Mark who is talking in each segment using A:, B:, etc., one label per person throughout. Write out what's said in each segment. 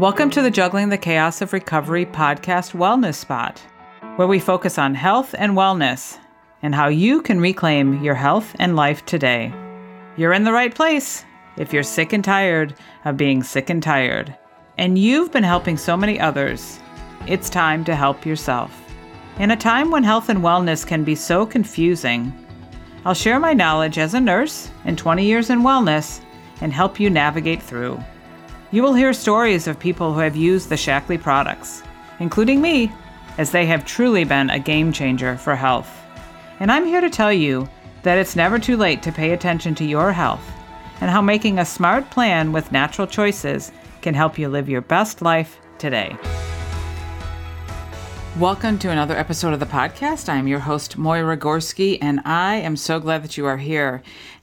A: Welcome to the Juggling the Chaos of Recovery podcast Wellness Spot, where we focus on health and wellness and how you can reclaim your health and life today. You're in the right place if you're sick and tired of being sick and tired, and you've been helping so many others. It's time to help yourself. In a time when health and wellness can be so confusing, I'll share my knowledge as a nurse and 20 years in wellness and help you navigate through. You will hear stories of people who have used the Shaklee products, including me, as they have truly been a game changer for health. And I'm here to tell you that it's never too late to pay attention to your health and how making a smart plan with natural choices can help you live your best life today. Welcome to another episode of the podcast. I'm your host, Moira Gorski, and I am so glad that you are here.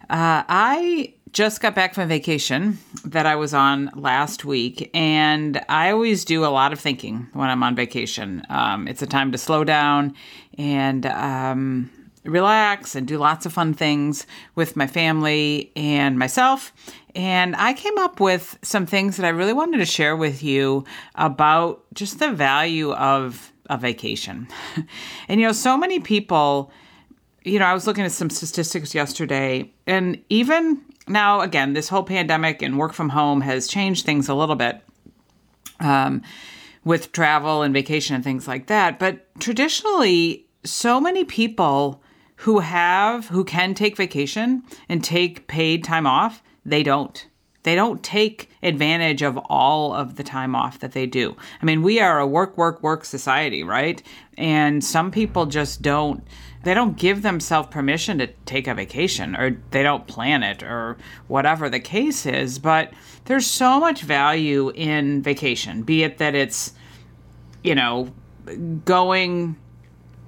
A: Uh, I just got back from vacation that I was on last week, and I always do a lot of thinking when I'm on vacation. Um, it's a time to slow down and um, relax and do lots of fun things with my family and myself. And I came up with some things that I really wanted to share with you about just the value of a vacation. and you know, so many people you know, I was looking at some statistics yesterday, and even now, again, this whole pandemic and work from home has changed things a little bit um, with travel and vacation and things like that. But traditionally, so many people who have, who can take vacation and take paid time off, they don't. They don't take advantage of all of the time off that they do. I mean, we are a work, work, work society, right? And some people just don't they don't give themselves permission to take a vacation or they don't plan it or whatever the case is. But there's so much value in vacation, be it that it's, you know, going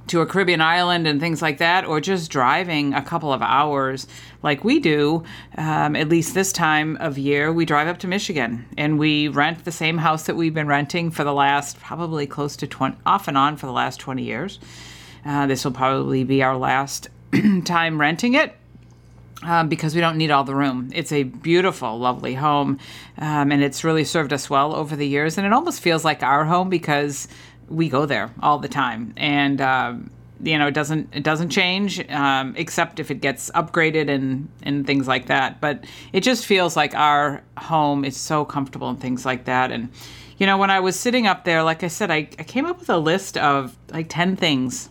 A: to a Caribbean island and things like that, or just driving a couple of hours like we do, um, at least this time of year, we drive up to Michigan and we rent the same house that we've been renting for the last probably close to 20, off and on for the last 20 years. Uh, this will probably be our last time renting it. Um, because we don't need all the room. It's a beautiful, lovely home, um, and it's really served us well over the years. And it almost feels like our home because we go there all the time, and uh, you know it doesn't it doesn't change um, except if it gets upgraded and and things like that. But it just feels like our home is so comfortable and things like that. And you know when I was sitting up there, like I said, I, I came up with a list of like ten things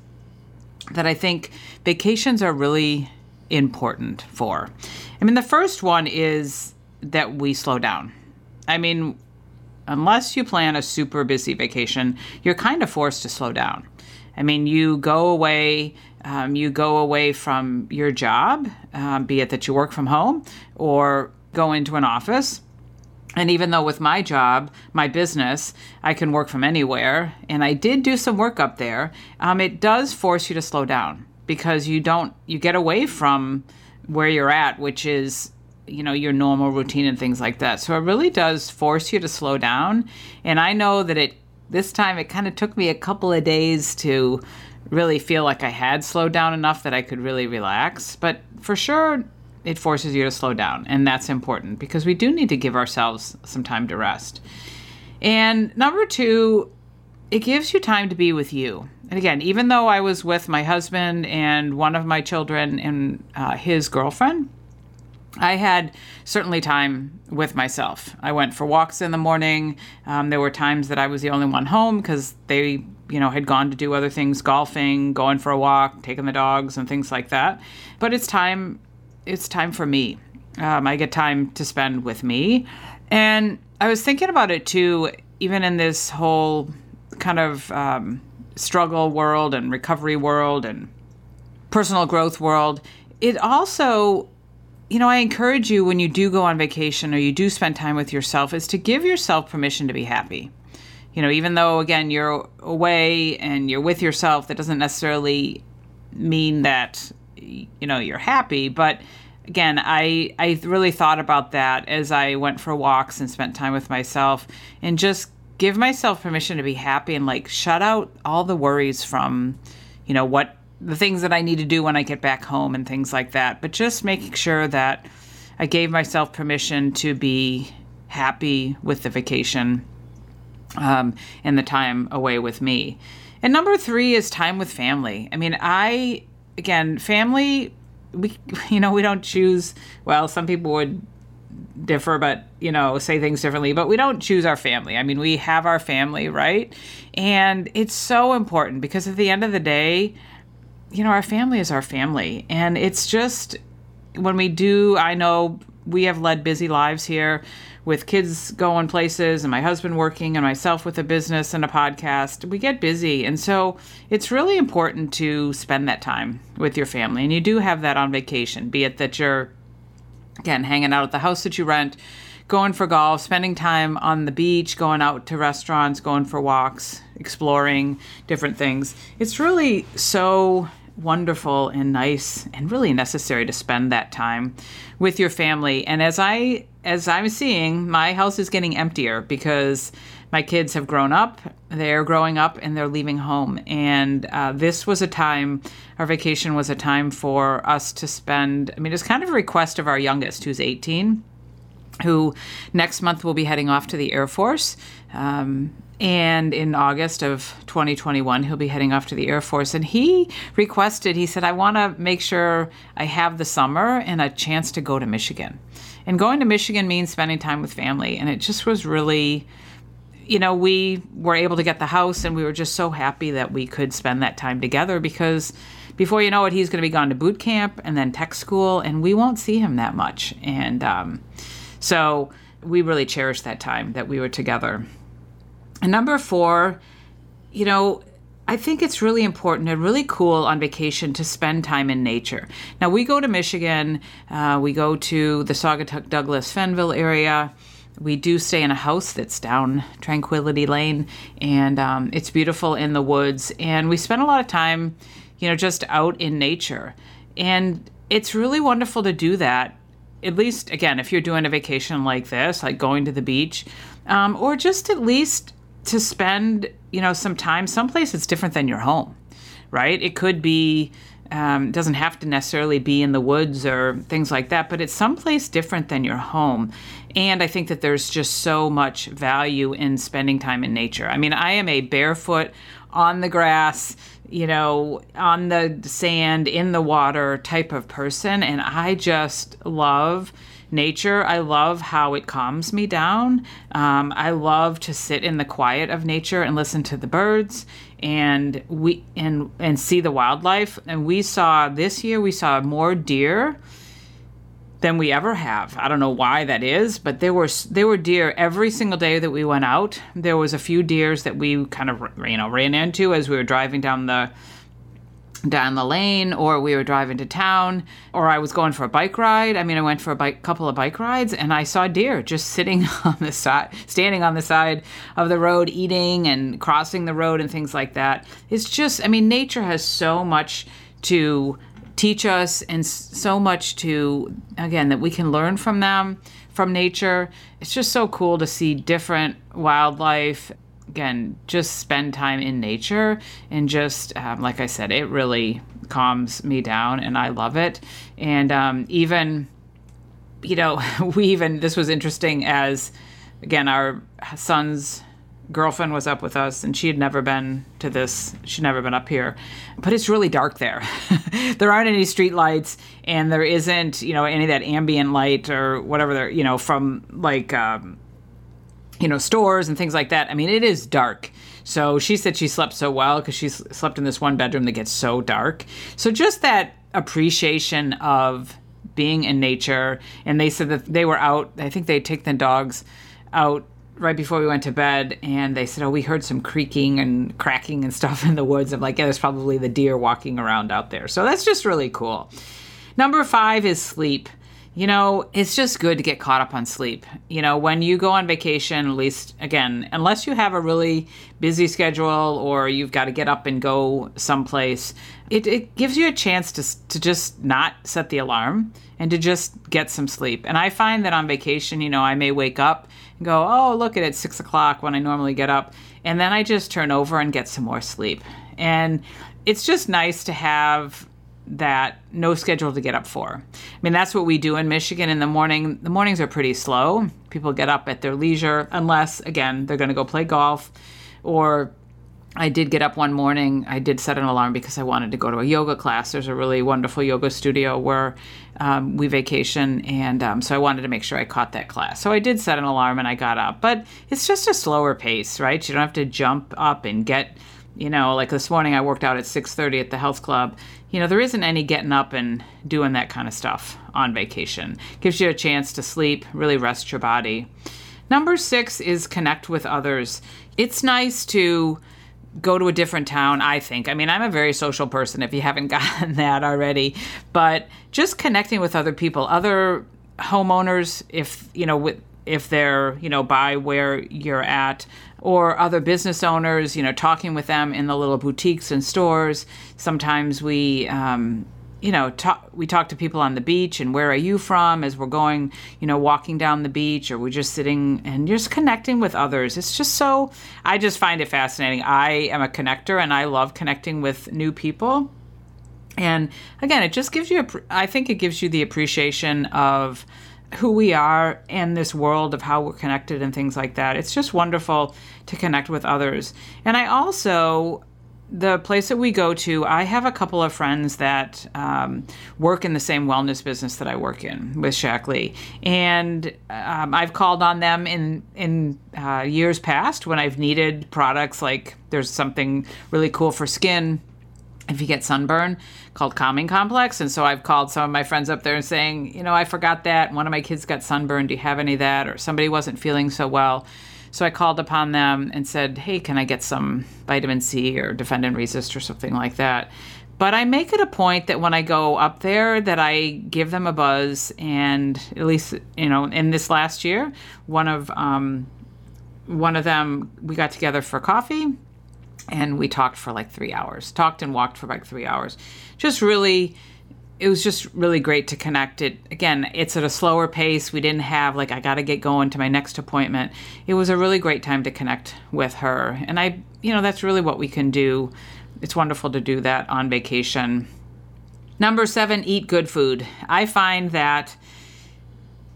A: that I think vacations are really important for. I mean, the first one is that we slow down. I mean, unless you plan a super busy vacation, you're kind of forced to slow down. I mean, you go away, um, you go away from your job, um, be it that you work from home or go into an office and even though with my job, my business, I can work from anywhere, and I did do some work up there, um, it does force you to slow down because you don't, you get away from where you're at, which is, you know, your normal routine and things like that. So it really does force you to slow down. And I know that it, this time, it kind of took me a couple of days to really feel like I had slowed down enough that I could really relax. But for sure, it forces you to slow down, and that's important because we do need to give ourselves some time to rest. And number two, it gives you time to be with you. And again, even though I was with my husband and one of my children and uh, his girlfriend, I had certainly time with myself. I went for walks in the morning. Um, there were times that I was the only one home because they, you know, had gone to do other things, golfing, going for a walk, taking the dogs, and things like that. But it's time it's time for me. Um, I get time to spend with me. And I was thinking about it too, even in this whole kind of um, struggle world and recovery world and personal growth world. It also, you know, I encourage you when you do go on vacation or you do spend time with yourself, is to give yourself permission to be happy. You know, even though, again, you're away and you're with yourself, that doesn't necessarily mean that you know you're happy but again i i really thought about that as i went for walks and spent time with myself and just give myself permission to be happy and like shut out all the worries from you know what the things that i need to do when i get back home and things like that but just making sure that i gave myself permission to be happy with the vacation um, and the time away with me. And number three is time with family. I mean, I, again, family, we, you know, we don't choose, well, some people would differ, but, you know, say things differently, but we don't choose our family. I mean, we have our family, right? And it's so important because at the end of the day, you know, our family is our family. And it's just when we do, I know we have led busy lives here with kids going places and my husband working and myself with a business and a podcast. We get busy. And so it's really important to spend that time with your family. And you do have that on vacation, be it that you're, again, hanging out at the house that you rent, going for golf, spending time on the beach, going out to restaurants, going for walks, exploring different things. It's really so wonderful and nice and really necessary to spend that time with your family. And as I as I'm seeing, my house is getting emptier because my kids have grown up, they're growing up, and they're leaving home. And uh, this was a time, our vacation was a time for us to spend. I mean, it's kind of a request of our youngest, who's 18, who next month will be heading off to the Air Force. Um, and in August of 2021, he'll be heading off to the Air Force. And he requested, he said, I want to make sure I have the summer and a chance to go to Michigan. And going to Michigan means spending time with family. And it just was really, you know, we were able to get the house and we were just so happy that we could spend that time together because before you know it, he's going to be gone to boot camp and then tech school, and we won't see him that much. And um, so we really cherished that time that we were together. And number four, you know, I think it's really important and really cool on vacation to spend time in nature. Now, we go to Michigan, uh, we go to the Saugatuck Douglas Fennville area. We do stay in a house that's down Tranquility Lane, and um, it's beautiful in the woods. And we spend a lot of time, you know, just out in nature. And it's really wonderful to do that. At least, again, if you're doing a vacation like this, like going to the beach, um, or just at least to spend, you know, some time someplace that's different than your home, right? It could be, um, doesn't have to necessarily be in the woods or things like that, but it's someplace different than your home. And I think that there's just so much value in spending time in nature. I mean, I am a barefoot on the grass, you know, on the sand, in the water type of person. And I just love nature. I love how it calms me down. Um, I love to sit in the quiet of nature and listen to the birds and we and and see the wildlife. And we saw this year we saw more deer than we ever have. I don't know why that is, but there were there were deer every single day that we went out. There was a few deers that we kind of you know ran into as we were driving down the down the lane or we were driving to town or I was going for a bike ride. I mean, I went for a bike, couple of bike rides and I saw deer just sitting on the side, standing on the side of the road, eating and crossing the road and things like that. It's just, I mean, nature has so much to teach us and so much to, again, that we can learn from them, from nature. It's just so cool to see different wildlife again, just spend time in nature and just, um, like I said, it really calms me down and I love it. And um, even, you know, we even, this was interesting as, again, our son's girlfriend was up with us and she had never been to this she'd never been up here but it's really dark there there aren't any street lights and there isn't you know any of that ambient light or whatever there you know from like um, you know, stores and things like that. I mean, it is dark. So she said she slept so well because she slept in this one bedroom that gets so dark. So just that appreciation of being in nature. And they said that they were out, I think they take the dogs out right before we went to bed and they said, Oh, we heard some creaking and cracking and stuff in the woods. I'm like, Yeah, there's probably the deer walking around out there. So that's just really cool. Number five is sleep you know, it's just good to get caught up on sleep. You know, when you go on vacation, at least, again, unless you have a really busy schedule or you've got to get up and go someplace, it, it gives you a chance to, to just not set the alarm and to just get some sleep. And I find that on vacation, you know, I may wake up go, oh, look at it, six o'clock when I normally get up. And then I just turn over and get some more sleep. And it's just nice to have that no schedule to get up for. I mean, that's what we do in Michigan in the morning. The mornings are pretty slow. People get up at their leisure, unless, again, they're going to go play golf or I did get up one morning. I did set an alarm because I wanted to go to a yoga class. There's a really wonderful yoga studio where um, we vacation, and um, so I wanted to make sure I caught that class. So I did set an alarm and I got up. But it's just a slower pace, right? You don't have to jump up and get, you know, like this morning I worked out at 6:30 at the health club. You know, there isn't any getting up and doing that kind of stuff on vacation. Gives you a chance to sleep, really rest your body. Number six is connect with others. It's nice to go to a different town, I think. I mean, I'm a very social person if you haven't gotten that already, but just connecting with other people, other homeowners if, you know, with if they're, you know, by where you're at or other business owners, you know, talking with them in the little boutiques and stores. Sometimes we um, you know, talk, we talk to people on the beach and where are you from as we're going, you know, walking down the beach or we're just sitting and just connecting with others. It's just so, I just find it fascinating. I am a connector and I love connecting with new people. And again, it just gives you, a, I think it gives you the appreciation of who we are in this world of how we're connected and things like that. It's just wonderful to connect with others. And I also, the place that we go to, I have a couple of friends that um, work in the same wellness business that I work in with Shaklee, and um, I've called on them in in uh, years past when I've needed products like there's something really cool for skin. If you get sunburn called calming complex. And so i've called some of my friends up there and saying you know i forgot that. One of my kids got sunburned. Do you have any of that? Or somebody wasn't feeling so well so I called upon them and said, hey, can I get some vitamin C or Defend and Resist or something like that? But I make it a point that when I go up there that I give them a buzz and at least, you know, in this last year, one of um, one of them we got together for coffee and we talked for like three hours talked and walked for like three hours just really it was just really great to connect it. Again it's at a slower pace. We didn't have like i gotta get going to my next appointment. It was a really great time to connect with her. And i you know that's really what we can do. It's wonderful to do that on vacation. Number seven eat good food. I find that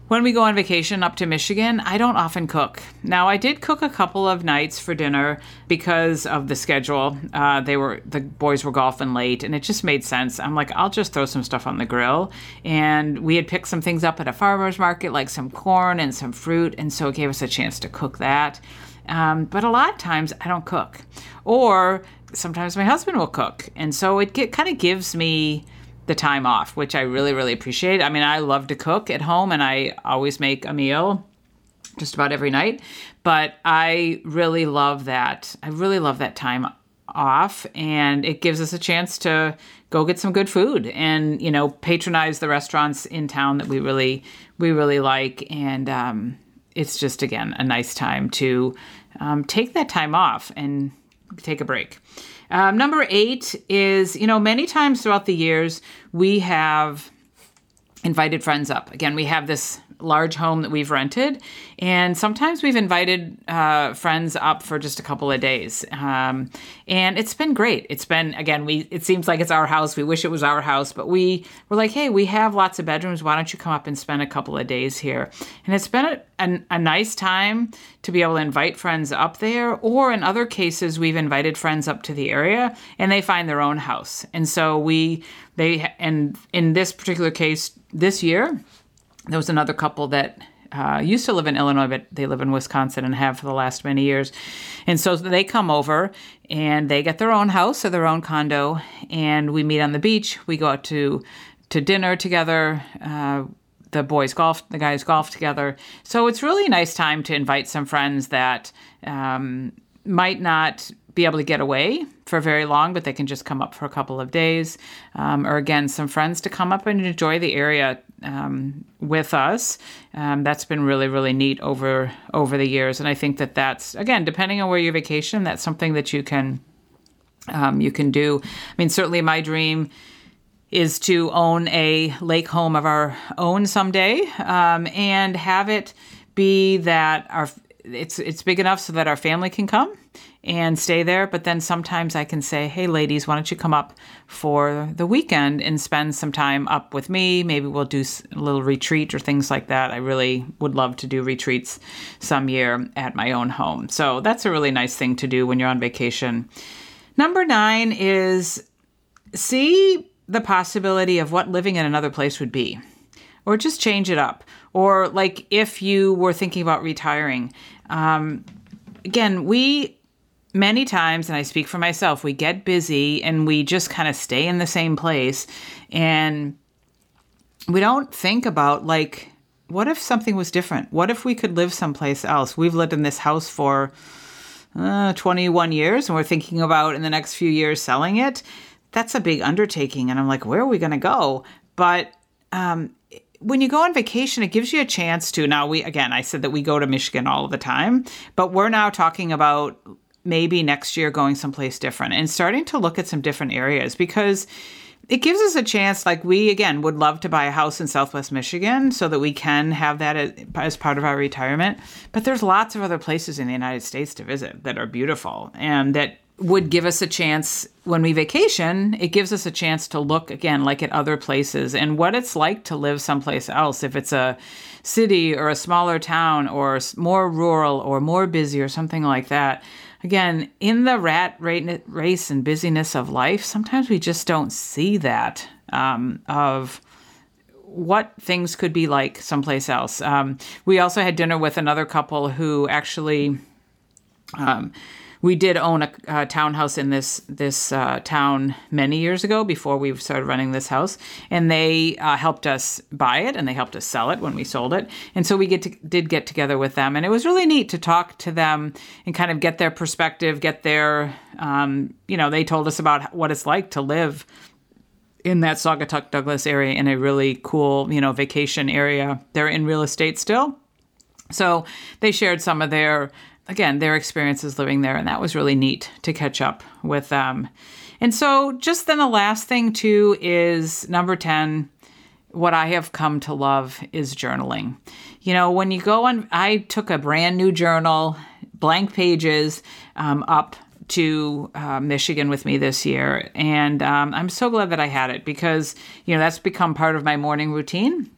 A: when we go on vacation up to Michigan, I don't often cook. Now, I did cook a couple of nights for dinner because of the schedule. Uh, they were the boys were golfing late, and it just made sense. I'm like, I'll just throw some stuff on the grill, and we had picked some things up at a farmer's market, like some corn and some fruit, and so it gave us a chance to cook that. Um, but a lot of times, I don't cook, or sometimes my husband will cook, and so it kind of gives me the time off, which I really, really appreciate. I mean, I love to cook at home and I always make a meal just about every night, but I really love that. I really love that time off and it gives us a chance to go get some good food and you know patronize the restaurants in town that we really we really like and um, it's just again a nice time to um, take that time off and take a break um, number eight is, you know, many times throughout the years, we have invited friends up. Again, we have this large home that we've rented. And sometimes we've invited uh, friends up for just a couple of days. Um, and it's been great. It's been, again, we it seems like it's our house. We wish it was our house, but we were like, hey, we have lots of bedrooms. Why don't you come up and spend a couple of days here? And it's been a, a, a nice time to be able to invite friends up there. Or in other cases, we've invited friends up to the area and they find their own house. And so we, they, and in this particular case, this year, there was another couple that uh, used to live in Illinois, but they live in Wisconsin and have for the last many years. And so they come over and they get their own house or their own condo, and we meet on the beach. We go out to to dinner together. Uh, the boys golf, the guys golf together. So it's really a nice time to invite some friends that um, might not be able to get away for very long, but they can just come up for a couple of days. Um, or again, some friends to come up and enjoy the area um, with us. Um, that's been really, really neat over over the years, and I think that that's again, depending on where you vacation, that's something that you can um, you can do. I mean, certainly my dream is to own a lake home of our own someday um, and have it be that our it's it's big enough so that our family can come and stay there. But then sometimes I can say, hey, ladies, why don't you come up for the weekend and spend some time up with me? Maybe we'll do a little retreat or things like that. I really would love to do retreats some year at my own home. So that's a really nice thing to do when you're on vacation. Number nine is see the possibility of what living in another place would be, or just change it up. Or, like, if you were thinking about retiring, um, again, we many times, and I speak for myself, we get busy and we just kind of stay in the same place. And we don't think about, like, what if something was different? What if we could live someplace else? We've lived in this house for uh, 21 years and we're thinking about in the next few years selling it. That's a big undertaking. And I'm like, where are we going to go? But um, when you go on vacation, it gives you a chance to. Now, we, again, I said that we go to Michigan all the time, but we're now talking about maybe next year going someplace different and starting to look at some different areas because it gives us a chance like we again would love to buy a house in southwest michigan so that we can have that as part of our retirement but there's lots of other places in the united states to visit that are beautiful and that would give us a chance when we vacation it gives us a chance to look again like at other places and what it's like to live someplace else. If it's a city or a smaller town or more rural or more busy or something like that again, in the rat race and busyness of life, sometimes we just don't see that um, of what things could be like someplace else. Um, we also had dinner with another couple who actually. Um, we did own a, a townhouse in this this uh, town many years ago before we started running this house, and they uh, helped us buy it and they helped us sell it when we sold it. And so we get to, did get together with them, and it was really neat to talk to them and kind of get their perspective, get their um, you know they told us about what it's like to live in that Saugatuck Douglas area in a really cool you know vacation area. They're in real estate still. So they shared some of their again, their experiences living there. And that was really neat to catch up with them. And so, just then, the last thing, too, is number 10. What I have come to love is journaling. You know, when you go on, I took a brand new journal, blank pages, um, up to uh, Michigan with me this year. And um, I'm so glad that I had it because, you know, that's become part of my morning routine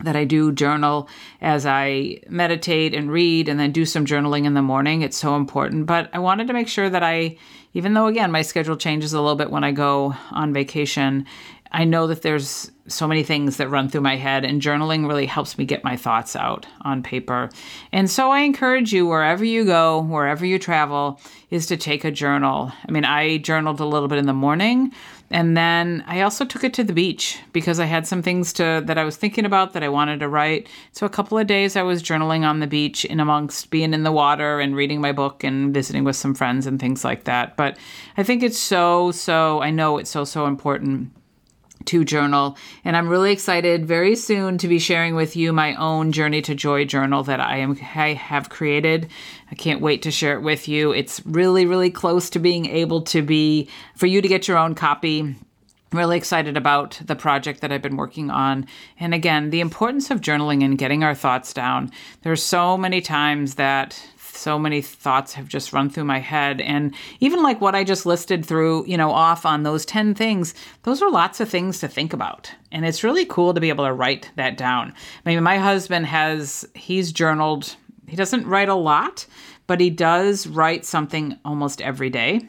A: that I do journal as I meditate and read and then do some journaling in the morning. It's so important. But I wanted to make sure that I, even though again, my schedule changes a little bit when I go on vacation, I know that there's so many things that run through my head, and journaling really helps me get my thoughts out on paper. And so I encourage you, wherever you go, wherever you travel, is to take a journal. I mean, I journaled a little bit in the morning and then I also took it to the beach because I had some things to that I was thinking about that I wanted to write. So a couple of days I was journaling on the beach in amongst being in the water and reading my book and visiting with some friends and things like that. But I think it's so so I know it's so so important to journal. And I'm really excited very soon to be sharing with you my own Journey to Joy journal that I am I have created. I can't wait to share it with you. It's really really close to being able to be for you to get your own copy really excited about the project that I've been working on. And again, the importance of journaling and getting our thoughts down. There's so many times that so many thoughts have just run through my head. And even like what i just listed through you know off on those 10 things those are lots of things to think about. And it's really cool to be able to write that down. Mean my husband has he's journaled he doesn't write a lot but he does write something almost every day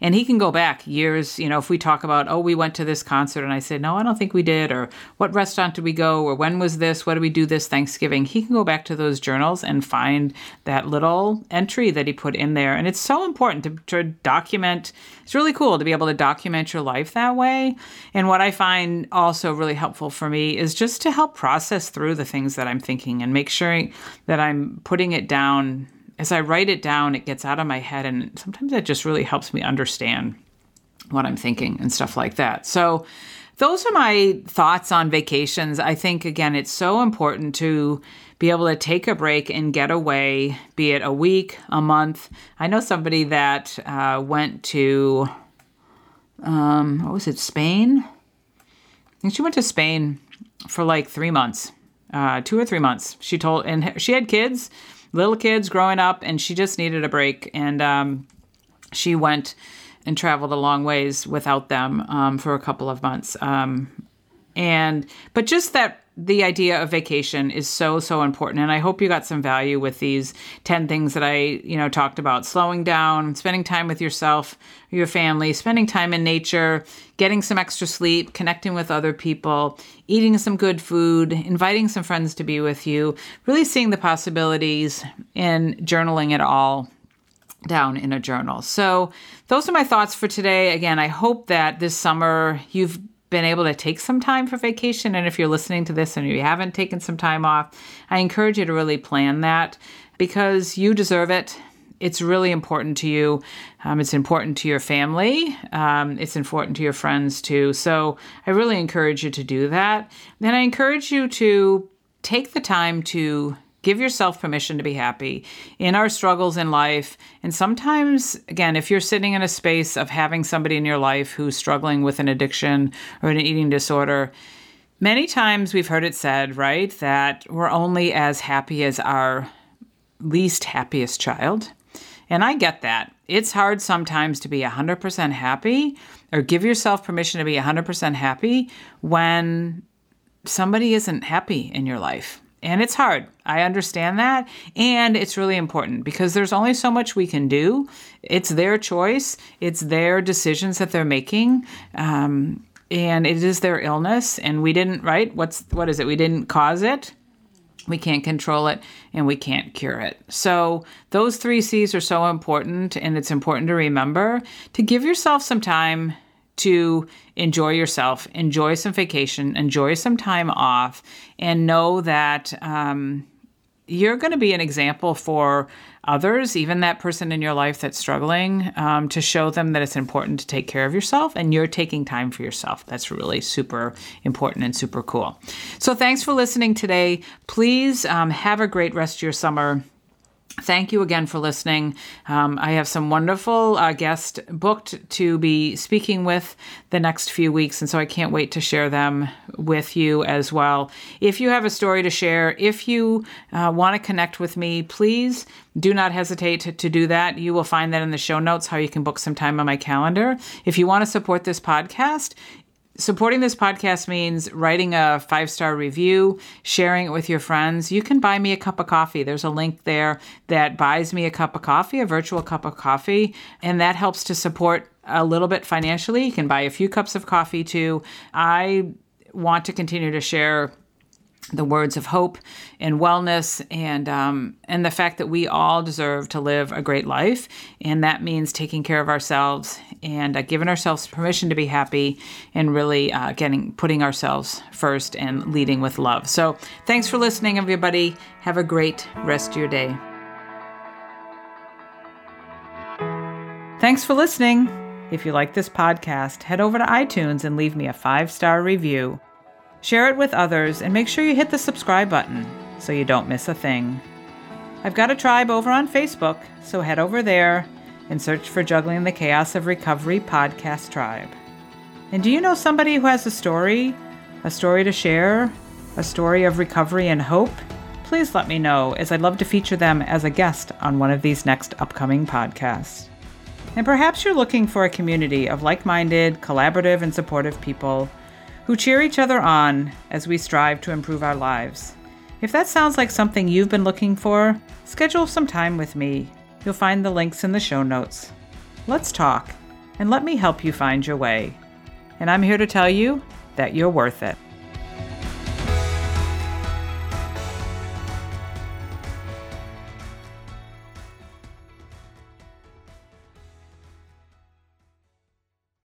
A: and he can go back years you know if we talk about oh we went to this concert and i said no i don't think we did or what restaurant did we go? or when was this? What did we do this thanksgiving? He can go back to those journals and find that little entry that he put in there. And it's so important to, to document it's really cool to be able to document your life that way. And what i find also really helpful for me is just to help process through the things that i'm thinking and make sure that i'm putting it down as I write it down, it gets out of my head, and sometimes that just really helps me understand what I'm thinking and stuff like that. So, those are my thoughts on vacations. I think, again, it's so important to be able to take a break and get away, be it a week, a month. I know somebody that uh, went to, um, what was it, Spain? I think she went to Spain for like three months, uh, two or three months. She told, and she had kids little kids growing up, and she just needed a break. And um, she went and traveled a long ways without them um, for a couple of months. Um, and but just that the idea of vacation is so so important. And i hope you got some value with these 10 things that i you know talked about. Slowing down spending time with yourself your family spending time in nature getting some extra sleep connecting with other people eating some good food inviting some friends to be with you really seeing the possibilities in journaling it all down in a journal. So those are my thoughts for today. Again i hope that this summer you've been able to take some time for vacation. And if you're listening to this and you haven't taken some time off, I encourage you to really plan that because you deserve it. It's really important to you. Um, it's important to your family. Um, it's important to your friends too. So I really encourage you to do that. And I encourage you to take the time to Give yourself permission to be happy in our struggles in life. And sometimes, again, if you're sitting in a space of having somebody in your life who's struggling with an addiction or an eating disorder, many times we've heard it said, right, that we're only as happy as our least happiest child. And I get that. It's hard sometimes to be 100% happy or give yourself permission to be 100% happy when somebody isn't happy in your life. And it's hard. I understand that. And it's really important because there's only so much we can do. It's their choice, it's their decisions that they're making. Um, and it is their illness. And we didn't, right? What's, what is it? We didn't cause it. We can't control it and we can't cure it. So, those three C's are so important. And it's important to remember to give yourself some time to enjoy yourself, enjoy some vacation, enjoy some time off, and know that um, you're going to be an example for others, even that person in your life that's struggling, um, to show them that it's important to take care of yourself and you're taking time for yourself. That's really super important and super cool. So, thanks for listening today. Please um, have a great rest of your summer. Thank you again for listening. Um, I have some wonderful uh, guests booked to be speaking with the next few weeks, and so I can't wait to share them with you as well. If you have a story to share, if you uh, want to connect with me, please do not hesitate to, to do that. You will find that in the show notes how you can book some time on my calendar. If you want to support this podcast, Supporting this podcast means writing a five star review, sharing it with your friends. You can buy me a cup of coffee. There's a link there that buys me a cup of coffee, a virtual cup of coffee, and that helps to support a little bit financially. You can buy a few cups of coffee too. I want to continue to share the words of hope and wellness and um, and the fact that we all deserve to live a great life. And that means taking care of ourselves and uh, giving ourselves permission to be happy and really uh, getting putting ourselves first and leading with love. So thanks for listening everybody. Have a great rest of your day. Thanks for listening. If you like this podcast head over to itunes and leave me a five star review Share it with others and make sure you hit the subscribe button so you don't miss a thing. I've got a tribe over on Facebook, so head over there and search for Juggling the Chaos of Recovery Podcast Tribe. And do you know somebody who has a story, a story to share, a story of recovery and hope? Please let me know, as I'd love to feature them as a guest on one of these next upcoming podcasts. And perhaps you're looking for a community of like minded, collaborative, and supportive people who cheer each other on as we strive to improve our lives. If that sounds like something you've been looking for, schedule some time with me. You'll find the links in the show notes. Let's talk, and let me help you find your way. And I'm here to tell you that you're worth it.